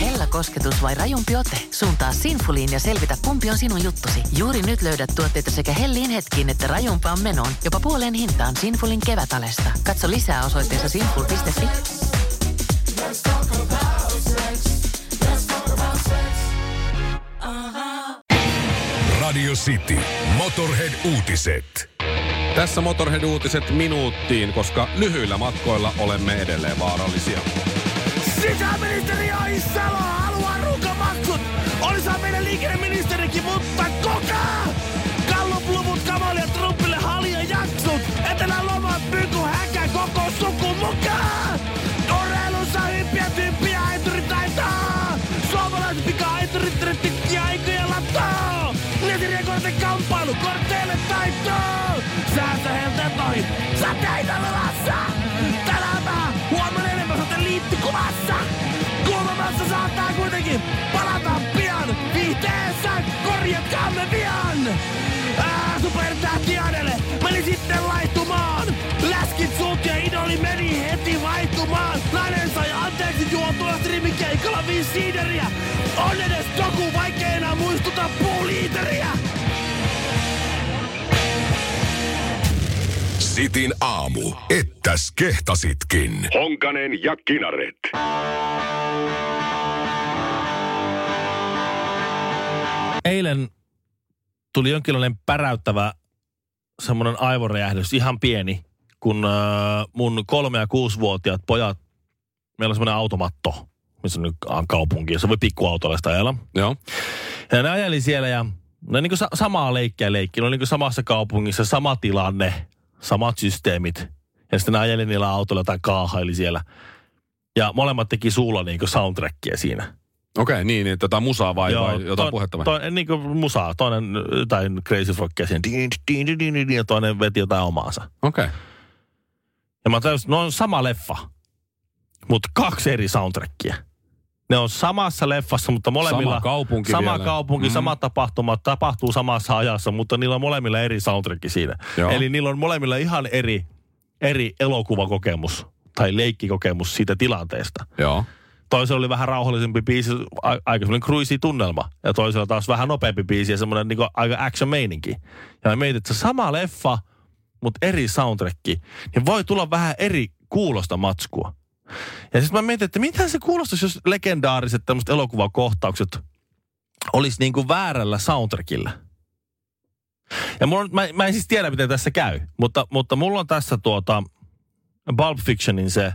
Hella kosketus vai rajumpi ote? Suuntaa Sinfuliin ja selvitä, kumpi on sinun juttusi. Juuri nyt löydät tuotteita sekä hellin hetkiin että rajumpaan menoon. Jopa puoleen hintaan Sinfulin kevätalesta. Katso lisää osoitteessa sinful.fi. Radio City. Motorhead-uutiset. Tässä Motorhead-uutiset minuuttiin, koska lyhyillä matkoilla olemme edelleen vaarallisia. Sisäministeri Aissalo haluaa runkamaksut! Olisaa meidän liikenneministerikin, mutta koka! Gallup-luvut Kamalia Trumpille halja jaksut! Etelän lomat pyky häkä koko suku mukaan! Urheilussa hyppiä tyyppiä aituri taitaa! Suomalaiset pika aiturit trittikkiä aikoja latoo! Netiriakorten kamppailu korteille taitoo! Säästöhelteet ohi! Sateita luvassa! Tänään kuitenkin palata pian! Viihteessä korjatkaamme pian! Ää, supertähti Adele meni sitten laittumaan! Läskit sut ja idoli meni heti vaihtumaan! Nainen sai anteeksi juotua striimikeikalla viisi siideriä! On edes joku vaikka enää muistuta puuliiteriä! Sitin aamu. Ettäs kehtasitkin. Honkanen ja Kinaret. Eilen tuli jonkinlainen päräyttävä semmoinen aivoräjähdys, ihan pieni, kun äh, mun kolme- ja kuusivuotiaat pojat, meillä on semmoinen automatto, missä nyt on kaupunki, se voi pikkuautolla sitä ajella. Joo. Ja ne ajeli siellä ja ne niin sa- samaa leikkiä leikki, ne oli niin samassa kaupungissa, sama tilanne, samat systeemit. Ja sitten ne ajeli niillä autoilla tai kaahaili siellä. Ja molemmat teki suulla niin soundtrackia siinä. Okei, okay, niin, niin tota musaa vai, vai jotain toinen- puhetta vai? Toinen, niin kuin musaa, toinen jotain crazy rockia siinä, ja toinen veti jotain omaansa. Okei. Okay. Ja mä tajusin, no on sama leffa, mutta kaksi eri soundtrackia. Ne on samassa leffassa, mutta molemmilla... Sama kaupunki Sama vielä. kaupunki, Mm. sama tapahtuma, tapahtuu samassa ajassa, mutta niillä on molemmilla eri soundtrack siinä. Joo. Eli niillä on molemmilla ihan eri, eri elokuvakokemus tai leikkikokemus siitä tilanteesta. Joo. Toisella oli vähän rauhallisempi biisi, aika semmoinen cruisy-tunnelma. Ja toisella taas vähän nopeampi biisi ja semmoinen niin aika action-meininki. Ja mä mietin, että sama leffa, mutta eri soundtrack, niin voi tulla vähän eri kuulosta matskua. Ja sitten mä mietin, että mitä se kuulostaisi, jos legendaariset tämmöiset elokuvakohtaukset olisi niin kuin väärällä soundtrackilla. Ja mulla on, mä, mä en siis tiedä, miten tässä käy, mutta, mutta mulla on tässä tuota Bulb Fictionin se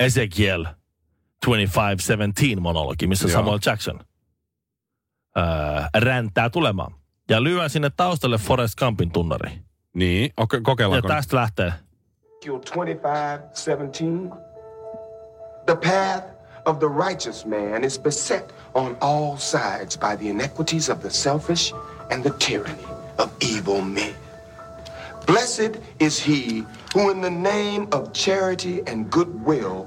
Ezekiel 2517 monologi, missä Joo. Samuel Jackson öö, räntää tulemaan. Ja lyön sinne taustalle Forrest Gumpin tunnari. Niin, okay, Ja kokeillaanko? tästä lähtee. Ezekiel 25, 17. The path of the righteous man is beset on all sides by the iniquities of the selfish and the tyranny of evil men. Blessed is he who, in the name of charity and goodwill,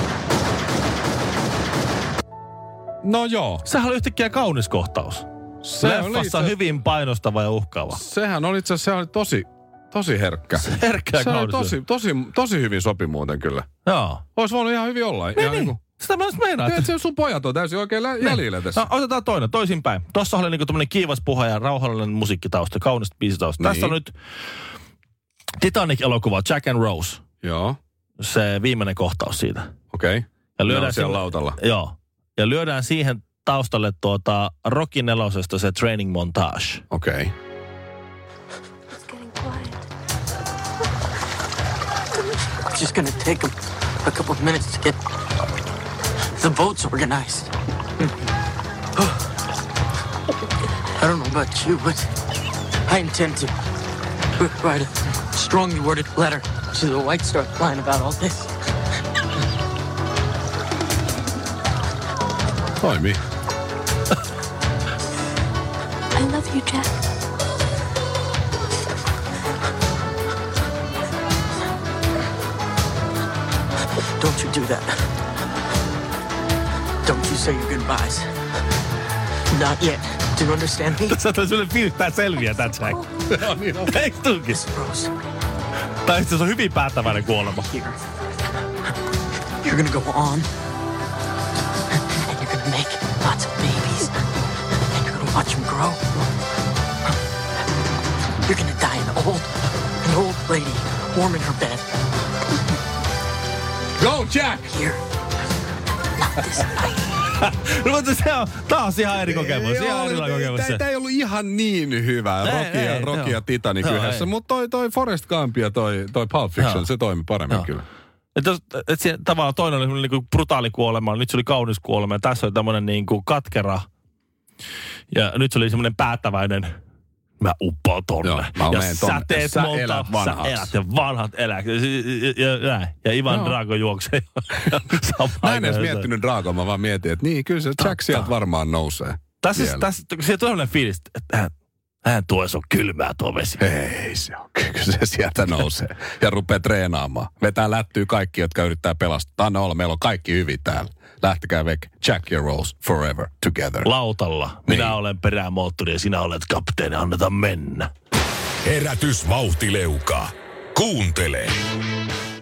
No joo. Sehän oli yhtäkkiä kaunis kohtaus. Se oli Leffassa itse- hyvin painostava ja uhkaava. Sehän oli itse asiassa oli tosi, tosi herkkä. Herkkä Se oli tosi, tosi, tosi hyvin sopi muuten kyllä. Joo. Olisi voinut ihan hyvin olla. Niin, ihan niin. kuin, Sitä mä just meinaan. Se sun pojat on täysin oikein lä- jäljillä tässä. No, otetaan toinen, toisinpäin. Tuossa oli niinku tämmönen kiivas puhe ja rauhallinen musiikkitausta, kaunis biisitausta. Niin. Tässä on nyt Titanic-elokuva Jack and Rose, Joo, se viimeinen kohtaus siitä. okei. Okay. Ja lyödään on siellä sinne- lautalla. Joo. Ja lyödään siihen taustalle tuota Rocky nelosesta se training montage. Okei. Okay. Just gonna take 'em a couple of minutes to get the boats organized. I don't know about you, but I intend to write a strongly worded letter to the White Star Line about all this. Toimii. I love you, Jack. Don't you do that. Don't you say your goodbyes. Not yet. Do you understand me? Sä oot sellainen fiilis, tää selviää tää Jack. Joo, niin on. Eikö tuukin? Rose, Tai sitten se on hyvin päättäväinen kuolema. here. You're gonna go on. Lady, warm in her bed. Go Jack! Here. Not this night. No, mutta se on taas ihan eri kokemus. Ihan erilainen kokemus se. Tämä ei ollut ihan niin hyvä. Ei, Rocky ja, ei, Rocky ja Titanic Joo, yhdessä. ei. Mutta toi, toi Forrest Gump ja toi, toi Pulp Fiction, Joo. se toimi paremmin Joo. kyllä. Et et se, tavallaan toinen oli semmoinen niin brutaali kuolema, nyt se oli kaunis kuolema ja tässä oli tämmöinen niin kuin katkera. Ja nyt se oli semmoinen päättäväinen, mä uppoan tonne. Joo, mä ja menen sä tonne. teet Sä multa, elät sä vanhaksi. elät ja vanhat elät. Ja, ja, ja, ja Ivan Joo. Drago juoksee. Mä en edes miettinyt Drago, mä vaan mietin, että niin, kyllä se Jack sieltä varmaan nousee. Tässä, vielä. tässä, se on sellainen fiilis, että hän, hän tuo se on kylmää tuo vesi. Ei se on, kyllä se sieltä nousee. Ja rupeaa treenaamaan. Vetää lättyy kaikki, jotka yrittää pelastaa. Anna olla, meillä on kaikki hyvin täällä. Lähtekää vek. Jack ja Rose forever together. Lautalla. Minä Niin. olen perämoottori ja sinä olet kapteeni. Annetaan mennä. Herätysvauhtileuka. Kuuntele.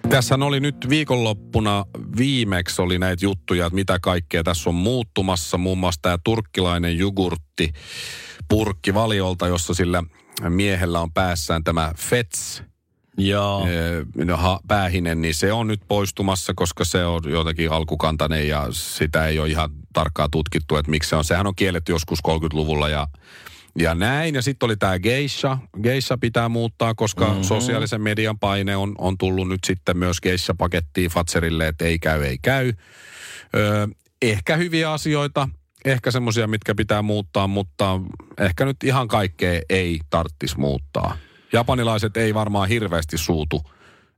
Tässä oli nyt viikonloppuna viimeksi oli näitä juttuja, että mitä kaikkea tässä on muuttumassa. Muun muassa tämä turkkilainen jogurtti purkki valiolta, jossa sillä miehellä on päässään tämä FETS, Joo. eh, no, ha- päähinen, niin se on nyt poistumassa, koska se on jotenkin alkukantainen ja sitä ei ole ihan tarkkaa tutkittu, että miksi se on. Sehän on kielletty joskus 30-luvulla ja ja näin, ja sitten oli tämä geisha. Geisha pitää muuttaa, koska mm-hmm. sosiaalisen median paine on, on tullut nyt sitten myös geisha-pakettiin Fatserille, että ei käy, ei käy. Ö, ehkä hyviä asioita, ehkä semmoisia, mitkä pitää muuttaa, mutta ehkä nyt ihan kaikkea ei tarttis muuttaa. Japanilaiset ei varmaan hirveästi suutu,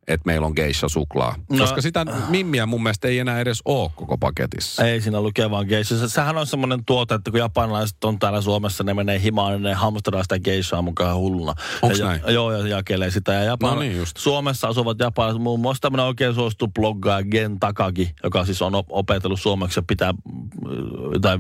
että meillä on geisha suklaa. No. Koska sitä mimmiä mun mielestä ei enää edes ole koko paketissa. Ei siinä lukee vaan geisha. Sehän on semmoinen tuote, että kun japanilaiset on täällä Suomessa, ne menee himaan ja ne hamstraa sitä geishaa mukaan hulluna. Onks ja, näin? Joo, ja jakelee sitä. Ja Japan, No niin, just. Suomessa asuvat japanilaiset, muun muassa tämmöinen oikein suosittu bloggaaja Gen Takagi, joka siis on op- opetellut suomeksi ja pitää mm, tai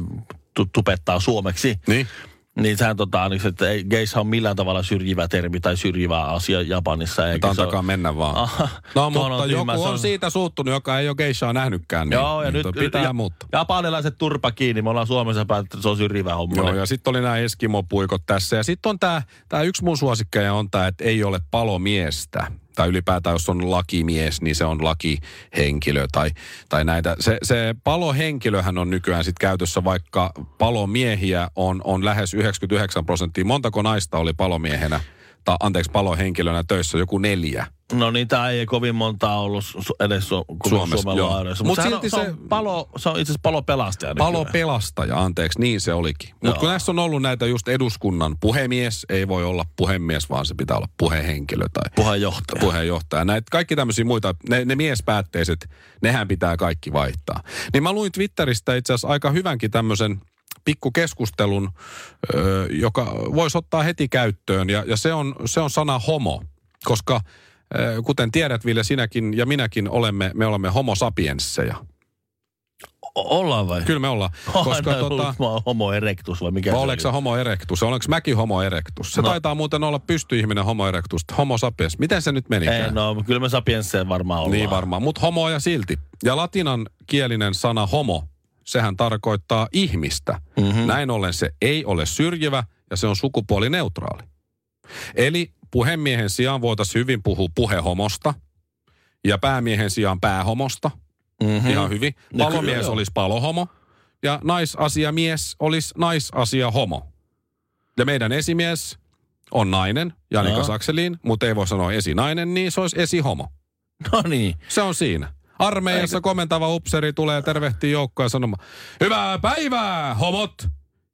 tu- tupettaa suomeksi. Niin? Niin sehän tota, niin että ei geisha on millään tavalla syrjivä termi tai syrjivä asia Japanissa. Eikä se Antakaa ole- mennä vaan. Aha, no mutta on joku on on- siitä suuttunut, joka ei ole geishaa nähnytkään. Niin, Joo, ja niin nyt pitää ja, muuttaa. japanilaiset turpa kiinni. Me ollaan Suomessa päätetty, että se on syrjivä homma. Joo, ja sitten oli nämä Eskimo-puikot tässä. Ja sitten on tämä, tämä yksi mun suosikkeja on tämä, että ei ole palomiestä. Tai ylipäätään, jos on lakimies, niin se on lakihenkilö tai, tai näitä. Se, se palohenkilöhän on nykyään sitten käytössä, vaikka palomiehiä on, on lähes 99 prosenttia. Montako naista oli palomiehenä, tai anteeksi, palohenkilönä töissä? Joku neljä. No niitä ei kovin montaa ollut edes su- Suomessa, Suomen laajuudessa. Mut Mutta silti se, on, se, on palo, se on itse asiassa palopelastaja. Palopelastaja, anteeksi, niin se olikin. Mutta kun näissä on ollut näitä just eduskunnan puhemies, ei voi olla puhemies, vaan se pitää olla puhehenkilö tai Puheenjohtaja. puheenjohtaja. Näitä kaikki tämmöisiä muita, ne, ne miespäätteiset, nehän pitää kaikki vaihtaa. Niin mä luin Twitteristä itse asiassa aika hyvänkin tämmöisen pikkukeskustelun, joka voisi ottaa heti käyttöön, ja, ja se, on, se on sana homo, koska kuten tiedät Ville, sinäkin ja minäkin olemme, me olemme homo sapiensseja. Ollaan vai? Kyllä me ollaan, koska tota, Mä oon homo erectus vai mikä vai sä oli? homo erectus? Olenko mäkin homo erectus? Se No. taitaa muuten olla pystyihminen homo erectus. Homo sapiens. Miten se nyt menikään? Ei, no kyllä me sapiensseen varmaan ollaan. Niin varmaan, mutta homoja silti. Ja latinan kielinen sana homo, sehän tarkoittaa ihmistä. Mhm. Mm-hmm. Näin ollen se ei ole syrjivä ja se on sukupuolineutraali. Eli puhemiehen sijaan voitaisiin hyvin puhua puhehomosta ja päämiehen sijaan päähomosta. Mhm. Mm-hmm. Ihan hyvin. No Palomies kyllä, joo. olisi palohomo ja naisasiamies olisi naisasiahomo. Ja meidän esimies on nainen, Janika Joo. Sakselin, mutta ei voi sanoa esinainen, niin se olisi esihomo. No niin. Se on siinä. Armeijassa komentava upseri tulee tervehtiä joukkoa sanomaan, hyvää päivää, homot!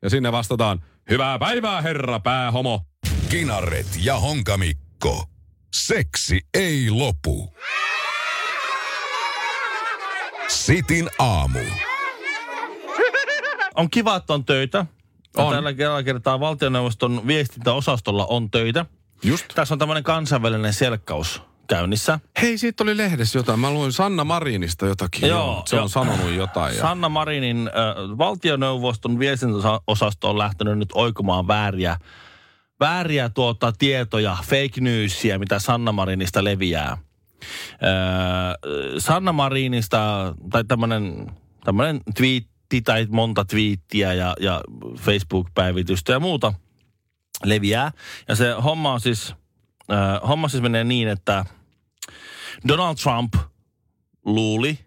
Ja sinne vastataan, hyvää päivää, herra päähomo. Kinaret ja Honkamikko. Seksi ei lopu. Sitin aamu. on kiva, että on töitä. On. Tällä kerralla kertaa valtioneuvoston viestintäosastolla on töitä. Just. Tässä on tämmöinen kansainvälinen selkkaus käynnissä. Hei, siitä oli lehdessä jotain. Mä luin Sanna Marinista jotakin. Joo, se joo. on sanonut jotain. Ja... Sanna Marinin äh, valtioneuvoston viestintäosasto on lähtenyt nyt oikomaan vääriä, vääriä tuota, tietoja, fake newsia, mitä Sanna Marinista leviää. Äh, Sanna Marinista, tai tämmöinen tämmönen twiitti tai monta twiittiä ja, ja Facebook-päivitystä ja muuta leviää. Ja se homma on siis, äh, homma siis menee niin, että Donald Trump luuli,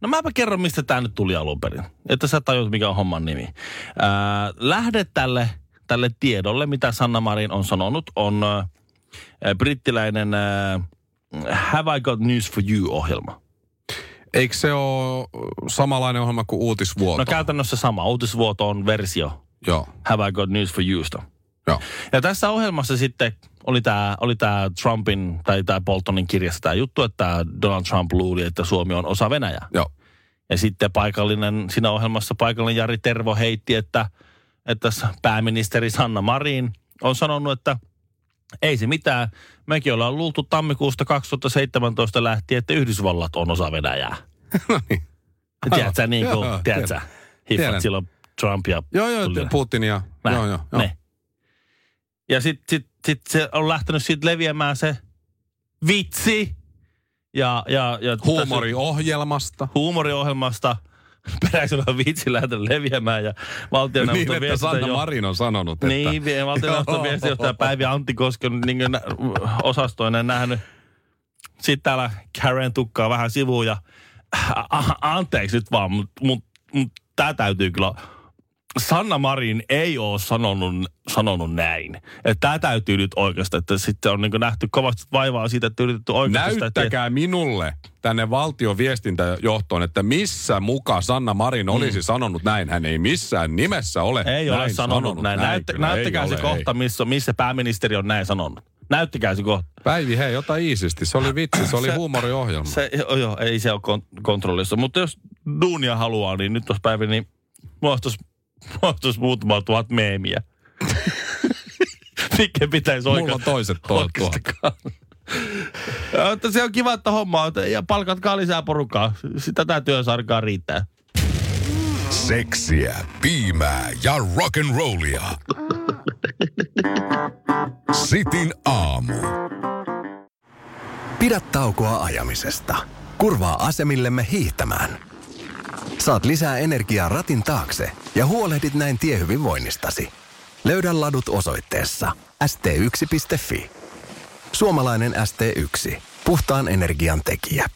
No mäpä kerron, mistä tämä nyt tuli alun perin. Että sä tajut, mikä on homman nimi. Ää, lähde tälle, tälle tiedolle, mitä Sanna Marin on sanonut, on ää, brittiläinen ää, Have I Got News for You-ohjelma. Eikö se ole samanlainen ohjelma kuin Uutisvuoto? No käytännössä sama. Uutisvuoto on versio Joo, Have I Got News for Yousta. Joo. Ja tässä ohjelmassa sitten oli tämä oli tää Trumpin tai tämä Boltonin kirjassa tämä juttu, että Donald Trump luuli, että Suomi on osa Venäjää. Joo. Ja sitten paikallinen, siinä ohjelmassa paikallinen Jari Tervo heitti, että, että pääministeri Sanna Marin on sanonut, että ei se mitään. Mekin ollaan luultu tammikuusta 2017 lähtien, että Yhdysvallat on osa Venäjää. No niin. Tiedätkö, niin kuin, tiedätkö, hiffat silloin Trump ja Joo, joo, Putin ja... Joo, joo, joo. Ne. Ja sitten sit, sit se on lähtenyt siitä leviämään se vitsi ja, ja, ja Huumoriohjelmasta. huumoriohjelmasta peräisellä vitsi lähtenyt leviämään ja Niin, valtioneuvoston että viestintä Sanna jo- Marin on sanonut, että... Niin, valtioneuvoston Joo. viestintäjohtaja Päivi Antti Kosken niin osastoinen nähnyt. Sitten täällä Karen tukkaa vähän sivuun ja a- anteeksi nyt vaan, mutta mut, mut, tämä täytyy kyllä... Sanna Marin ei ole sanonut, sanonut näin. Tämä täytyy nyt oikeasti, että sitten on niin nähty kovasti vaivaa siitä, että yritetty oikeasti sitä... Näyttäkää minulle tänne valtion viestintäjohtoon, että missä muka Sanna Marin olisi sanonut näin. Hän ei missään nimessä ole Mm. Ei näin ole sanonut, näin. Näyttä, kyllä, ei näyttäkää se ole, kohta, missä, missä pääministeri on näin sanonut. Näyttäkää se kohta. Päivi, hei, ota iisisti. Se oli vitsi, se oli Se- huumoriohjelma. Se, joo, joo, ei se ole kon- kontrollissa. Mutta jos duunia haluaa, niin nyt tuossa päivä, niin mulla olisi mulla tuossa muutama tuhat meemiä. Mikä pitäisi Mulla oikein. on toiset tuhat tuhat. Mutta se on kiva, että homma on. Ja palkatkaa lisää porukkaa. Sitä tämä työsarkaa riittää. Seksiä, piimää ja rock'n'rollia. Sitin aamu. Pidä taukoa ajamisesta. Kurvaa asemillemme hiihtämään. Saat lisää energiaa ratin taakse ja huolehdit näin tiehyvinvoinnistasi. Löydä ladut osoitteessa st1.fi. Suomalainen ST1. Puhtaan energian tekijä.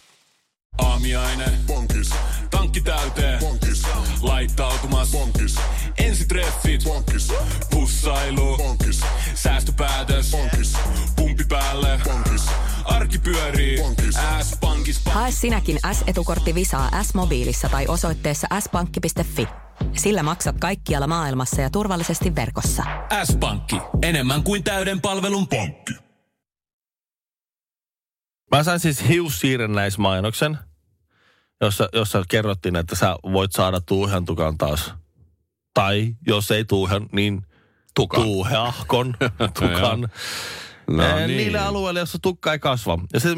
Aamiaine. Bonkis. Tankki täyteen. Bonkis. Laittautumas. Bonkis. Ensitreffit. Bonkis. Pussailu. Bonkis. Säästöpäätös. Bonkis. Pumpi päälle. Bonkis. Arki pyörii. S-pankis. Hae sinäkin S-etukortti Visaa S-mobiilissa tai osoitteessa s-pankki.fi. Sillä maksat kaikkialla maailmassa ja turvallisesti verkossa. S-pankki. Enemmän kuin täyden palvelun pankki. Mä sain siis hiussiirrennäismainoksen, jossa, jossa kerrottiin, että sä voit saada tuuhen tukan taas. Tai jos ei tuuhen, niin Tukan. tuuheahkon tukan. No niin. Niille alueille, joissa tukka ei kasva. Ja se,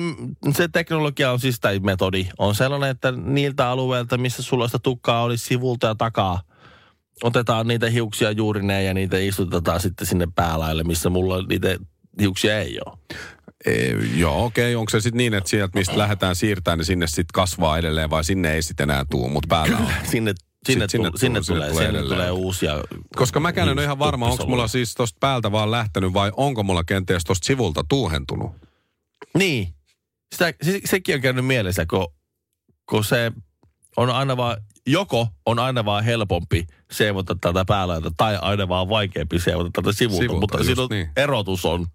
se teknologia on siis, tai metodi, on sellainen, että niiltä alueilta, missä sulla sitä tukkaa olisi sivulta ja takaa, otetaan niitä hiuksia juurineen ja niitä istutetaan sitten sinne päälaille, missä mulla niitä hiuksia ei ole. E, joo, okei. Okay. Onko se sitten niin, että sieltä, mistä lähdetään siirtämään, niin sinne sitten kasvaa edelleen vai sinne ei sitten enää tuu, mutta päällä on? Sinne, sinne, sinne tu, sinne, sinne tulee, tulee sinne tulee uusia Koska mäkään en ole ihan varma, onko mulla siis tosta päältä vaan lähtenyt vai onko mulla kenties tosta sivulta tuuhentunut? Niin. Sitä, se, sekin on käynyt mielessä, kun, kun se on aina vaan, joko on aina vaan helpompi seivota tätä päälaita tai aina vaan vaikeampi seivota tätä sivulta. Sivulta, mutta silloin niin. erotus on,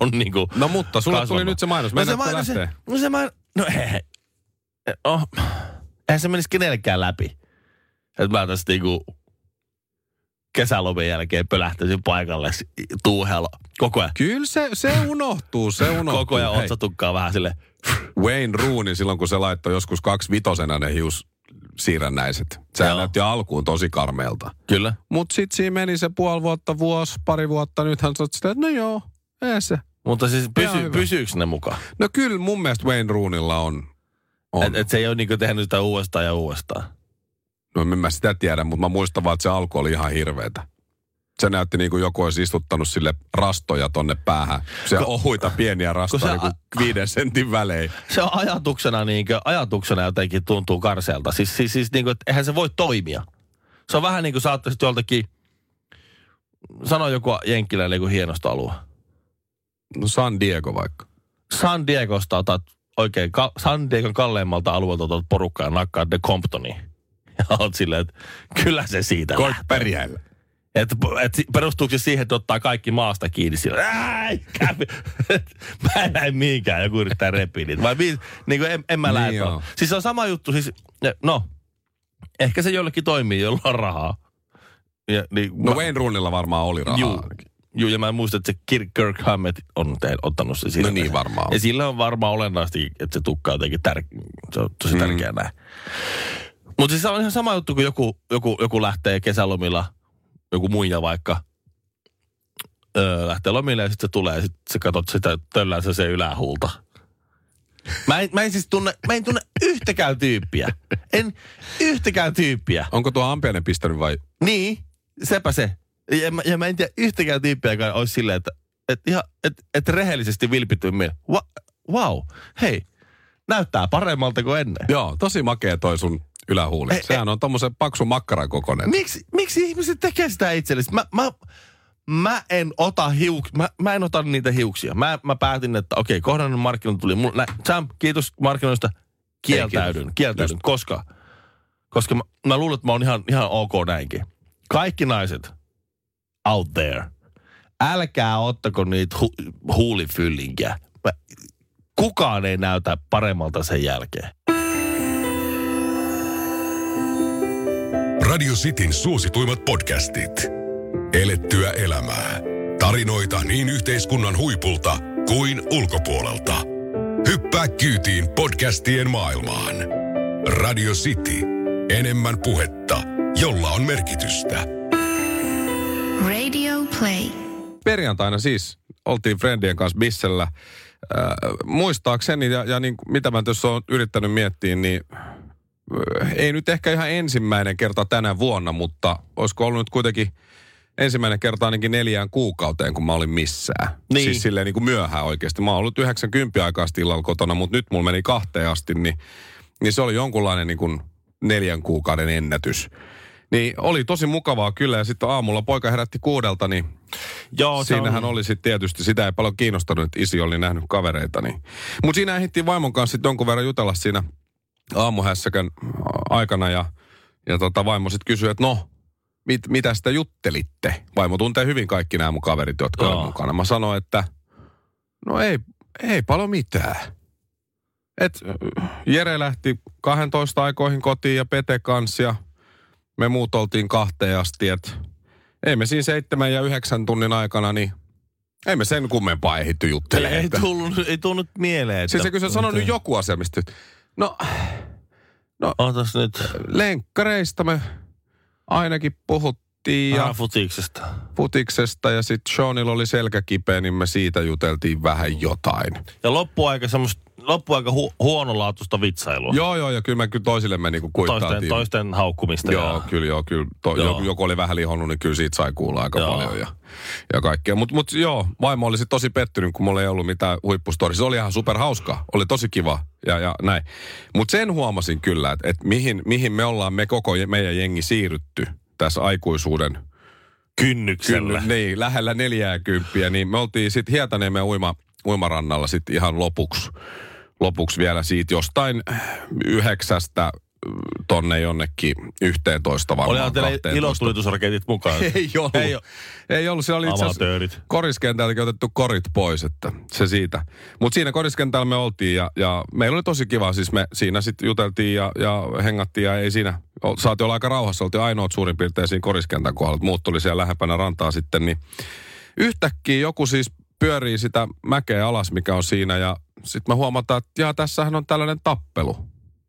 on niinku No mutta sulla kasvanut. tuli nyt se mainos. No se mainos, se, no se main, no ei, oh, eihän se menisi kenellekään läpi. Että mä tässä niinku kesälomien jälkeen pölähtäisin paikalle tuuhella koko ajan. Kyllä se, se unohtuu, se unohtuu. Koko ajan otsatukkaa vähän sille. Wayne Rooney silloin, kun se laittoi joskus kaksi vitosena ne hius siirrännäiset. Joo. näytti alkuun tosi karmeelta. Kyllä. Mutta sitten siinä meni se puoli vuotta, vuosi, pari vuotta. Nythän sä oot silleen, että no joo, ei se. Mutta siis pysy, pysyykö ne mukaan? No kyllä mun mielestä Wayne Roonilla on. on. Että et se ei ole niinku tehnyt sitä uudestaan ja uudestaan. No en mä sitä tiedä, mutta mä muistan vaan, että se alku oli ihan hirveetä. Se näytti niin kuin joku olisi istuttanut sille rastoja tonne päähän. Se ohuita pieniä se rastoja niin kuin a- viiden sentin välein. Se on ajatuksena, niinkö, ajatuksena jotenkin tuntuu karseelta. Siis, siis, siis niinku, että eihän se voi toimia. Se on vähän niin kuin saattaisit joltakin, sano joku jenkkiläinen joku hienosta alue. No San Diego vaikka. San Diegosta otat oikein, ka, San Diegon kalleimmalta alueelta otat porukkaa ja nakkaat de Comptoniin. Ja oot silleen, että kyllä se siitä Koit lähtee. pärjäillä. Et, et, perustuuko se siihen, että ottaa kaikki maasta kiinni sillä? Mä en näe mihinkään, joku yrittää repiä niitä. Vai vi, niin kuin en, en mä lähde Niin. Siis se on sama juttu, siis, no, ehkä se jollekin toimii, jolla on rahaa. Ja, niin, No mä- Wayne Roonilla varmaan oli rahaa. Juu, juu, ja mä muistan, että se Kirk, Kirk Hammett on te, ottanut se sille. No niin varmaan. Ja sillä on varmaan olennaisesti, että se tukka on jotenkin tär- se on tosi Mm. tärkeää näin. Mutta siis se on ihan sama juttu, kun joku, joku, joku lähtee kesälomilla, joku muija vaikka, öö, lähtee lomille ja sitten se tulee ja sitten sä katsot sitä töllää se, se ylähuulta. Mä en, mä en siis tunne, mä en tunne yhtäkään tyyppiä. En yhtäkään tyyppiä. Onko tuo ampiainen pistänyt vai? Niin, sepä se. Ja mä, ja mä en tiedä yhtäkään tyyppiä, joka olisi silleen, että et ihan, et, et rehellisesti vilpitymmin. Wow, hei, näyttää paremmalta kuin ennen. Joo, tosi makea toi sun ylähuuli. Ei, Sehän on tommosen paksun makkaran kokoinen. Miksi, miksi ihmiset tekee sitä itsellesi? Mä, mä, mä en ota hiuk, mä, mä en ota niitä hiuksia. Mä, mä päätin, että okei, kohdannon markkinointi tuli. Mulla, nä, Sam, kiitos markkinoista. Kieltäydyn, kiitos. kieltäydyn. Koska, koska mä, mä luulen, että mä oon ihan, ihan ok näinkin. Kaikki naiset out there, älkää ottako niitä hu, huulifyllinkiä. Mä, kukaan ei näytä paremmalta sen jälkeen. Radio Cityn suosituimmat podcastit. Elettyä elämää. Tarinoita niin yhteiskunnan huipulta kuin ulkopuolelta. Hyppää kyytiin podcastien maailmaan. Radio City. Enemmän puhetta, jolla on merkitystä. Radio Play. Perjantaina siis oltiin Friendien kanssa Bissellä. Äh, muistaakseni, ja, ja niin, mitä mä tuossa olen yrittänyt miettiä, niin ei nyt ehkä ihan ensimmäinen kerta tänä vuonna, mutta olisiko ollut nyt kuitenkin ensimmäinen kerta ainakin neljään kuukauteen, kun mä olin missään. Niin. Siis silleen niin kuin myöhään oikeasti. Mä oon ollut 90 aikaa illalla kotona, mutta nyt mulla meni kahteen asti, niin, niin se oli jonkunlainen niin kuin neljän kuukauden ennätys. Niin oli tosi mukavaa kyllä, ja sitten aamulla poika herätti kuudelta, niin Joo, Siinähän on, oli sitten tietysti, sitä ei paljon kiinnostanut, että isi oli nähnyt kavereita. Niin. Mutta siinä ehdittiin vaimon kanssa sitten jonkun verran jutella siinä aamuhässäkän aikana ja, ja tota, vaimo sitten kysyi, että no, mit, mitä sitä juttelitte? Vaimo tuntee hyvin kaikki nämä mun kaverit, jotka Joo. on mukana. Mä sanoin, että no ei, ei paljon mitään. Et Jere lähti 12 aikoihin kotiin ja Pete kanssa ja me muut oltiin kahteen asti, että ei me siinä seitsemän ja yhdeksän tunnin aikana, niin ei me sen kummempaa ehditty juttelemaan. ei, että- tullut, ei tullut mieleen. Että, Siis se, kun sä sanoi nyt joku asia, mistä... No, Otas nyt. lenkkareista me ainakin puhuttiin ja ja. futiksesta. futiksesta ja sitten Seanilla oli selkä kipeä, niin me siitä juteltiin vähän jotain. Ja loppuaika semmoista, loppuaika hu, huonolaatuista vitsailua. Joo, joo, ja kyllä me kyllä toisillemme niinku toisten, toisten haukkumista. Joo, ja, kyllä, joo, kyllä. To, Joo. Joku, joku oli vähän lihonnut, niin kyllä siitä sai kuulla aika Joo. paljon ja, ja kaikkea. Mutta mut, joo, vaimo oli sit tosi pettynyt, kun mulla ei ollut mitään huippustori. Se oli ihan super hauska, oli tosi kiva ja, ja näin. Mutta sen huomasin kyllä, että et mihin, mihin me ollaan me koko meidän jengi siirrytty tässä aikuisuuden kynnyksellä. Kynny, niin, lähellä 40, niin me oltiin sitten Hietaniemen uima, uimarannalla sitten ihan lopuksi, lopuksi vielä siitä jostain yhdeksästä tonne jonnekin 11 varmaan. Olihan teillä 12. ilotulitusraketit mukaan. Ei ollut. Ei Ei, ollut. Siellä oli itse asiassa koriskentältäkin otettu korit pois, että se siitä. Mutta siinä koriskentällä me oltiin ja, ja meillä oli tosi kiva. Siis me siinä sitten juteltiin ja, ja hengattiin ja ei siinä. Saatiin olla aika rauhassa. Oltiin ainoat suurin piirtein siinä koriskentän kohdalla. Muut tuli siellä lähempänä rantaa sitten. Niin yhtäkkiä joku siis pyörii sitä mäkeä alas, mikä on siinä. Ja sitten me huomataan, että jaa, tässähän on tällainen tappelu.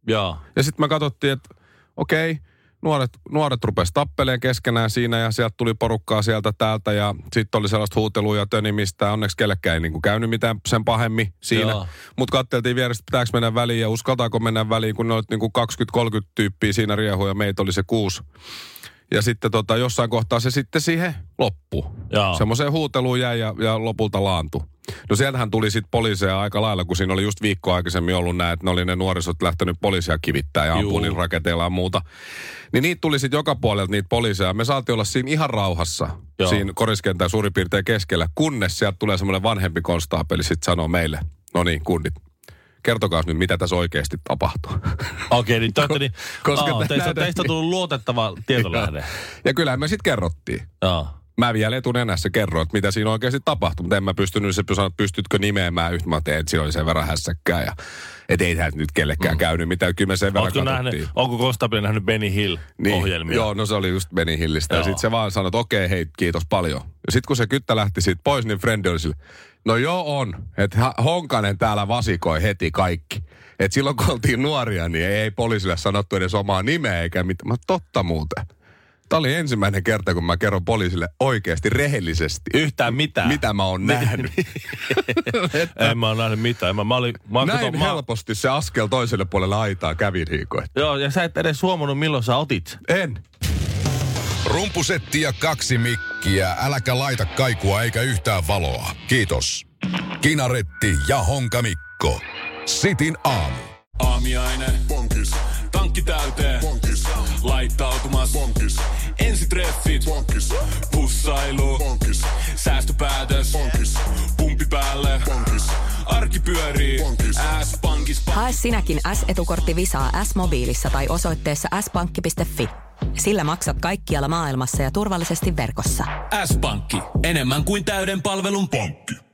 Joo. Ja sitten me katsottiin, että okei, nuoret, nuoret rupes tappeleen keskenään siinä ja sieltä tuli porukkaa sieltä täältä ja sitten oli sellaista huutelua ja tönimistä. Onneksi kellekään ei niin käynyt mitään sen pahemmin siinä. Mutta katseltiin vierestä, pitääkö mennä väliin ja uskaltaako mennä väliin, kun ne oli niin 20-30 tyyppiä siinä riehuja ja meitä oli se kuusi. Ja sitten tota, jossain kohtaa se sitten siihen loppu. Semmoiseen huuteluun jäi ja, ja lopulta laantu. No sieltähän tuli sitten poliiseja aika lailla, kun siinä oli just viikko aikaisemmin ollut näin, että ne oli ne nuorisot lähtenyt poliisia kivittää ja ampuu niin raketeilla ja muuta. Niin niitä tuli sitten joka puolelta niitä poliiseja. Me saatiin olla siinä ihan rauhassa, Joo. siinä koriskentän suurin piirtein keskellä, kunnes sieltä tulee semmoinen vanhempi konstaapeli sitten sanoo meille, no niin, kundit, kertokaa nyt, mitä tässä oikeasti tapahtuu. Okei, niin, toitte, niin Koska oh, teistä, teistä on tullut luotettava tietolähde. ja kyllähän me sitten kerrottiin. Joo mä vielä etunenässä kerroin, että mitä siinä oikeasti tapahtui, mutta en mä pystynyt se sanoa, että pystytkö nimeämään yhtä. Mä tein, että siinä oli sen verran hässäkkää ja että ei tähän nyt kellekään mm. käynyt mitään. Kyllä me sen verran Ootko nähnyt, onko Kostapin nähnyt Benny Hill-ohjelmia? Niin, joo, no se oli just Benny Hillistä. Joo. Ja sitten se vaan sanoi, että okei, hei, kiitos paljon. Ja sitten kun se kyttä lähti siitä pois, niin Frendi oli sille, no joo on, että Honkanen täällä vasikoi heti kaikki. Että silloin kun oltiin nuoria, niin ei poliisille sanottu edes omaa nimeä eikä mitään. Mä totta muuten. Tämä oli ensimmäinen kerta, kun mä kerron poliisille oikeasti rehellisesti. Yhtään mitään. Mitä mä oon nähnyt. en mä oon nähnyt mitään. Mä, mä olin, mä Näin kato, helposti se askel toiselle puolelle aitaa kävi Riiko. Joo, ja sä et edes huomannut milloin sä otit. En. Rumpusetti ja kaksi mikkiä. Äläkä laita kaikua eikä yhtään valoa. Kiitos. Kinaretti ja Honka Mikko. Sitin aamu. Aamiainen. Bonkis. Tankki täyteen. Bonkis. Laittautumas. Bonkis. Ensitreffit. Bonkis. Pussailu. Bonkis. Säästöpäätös. Bonkis. Pumpi päälle. Bonkis. Arki pyörii. Bonkis. S-pankis. Hae sinäkin S-etukortti Visaa S-mobiilissa tai osoitteessa s-pankki.fi. Sillä maksat kaikkialla maailmassa ja turvallisesti verkossa. S-pankki. Enemmän kuin täyden palvelun pankki.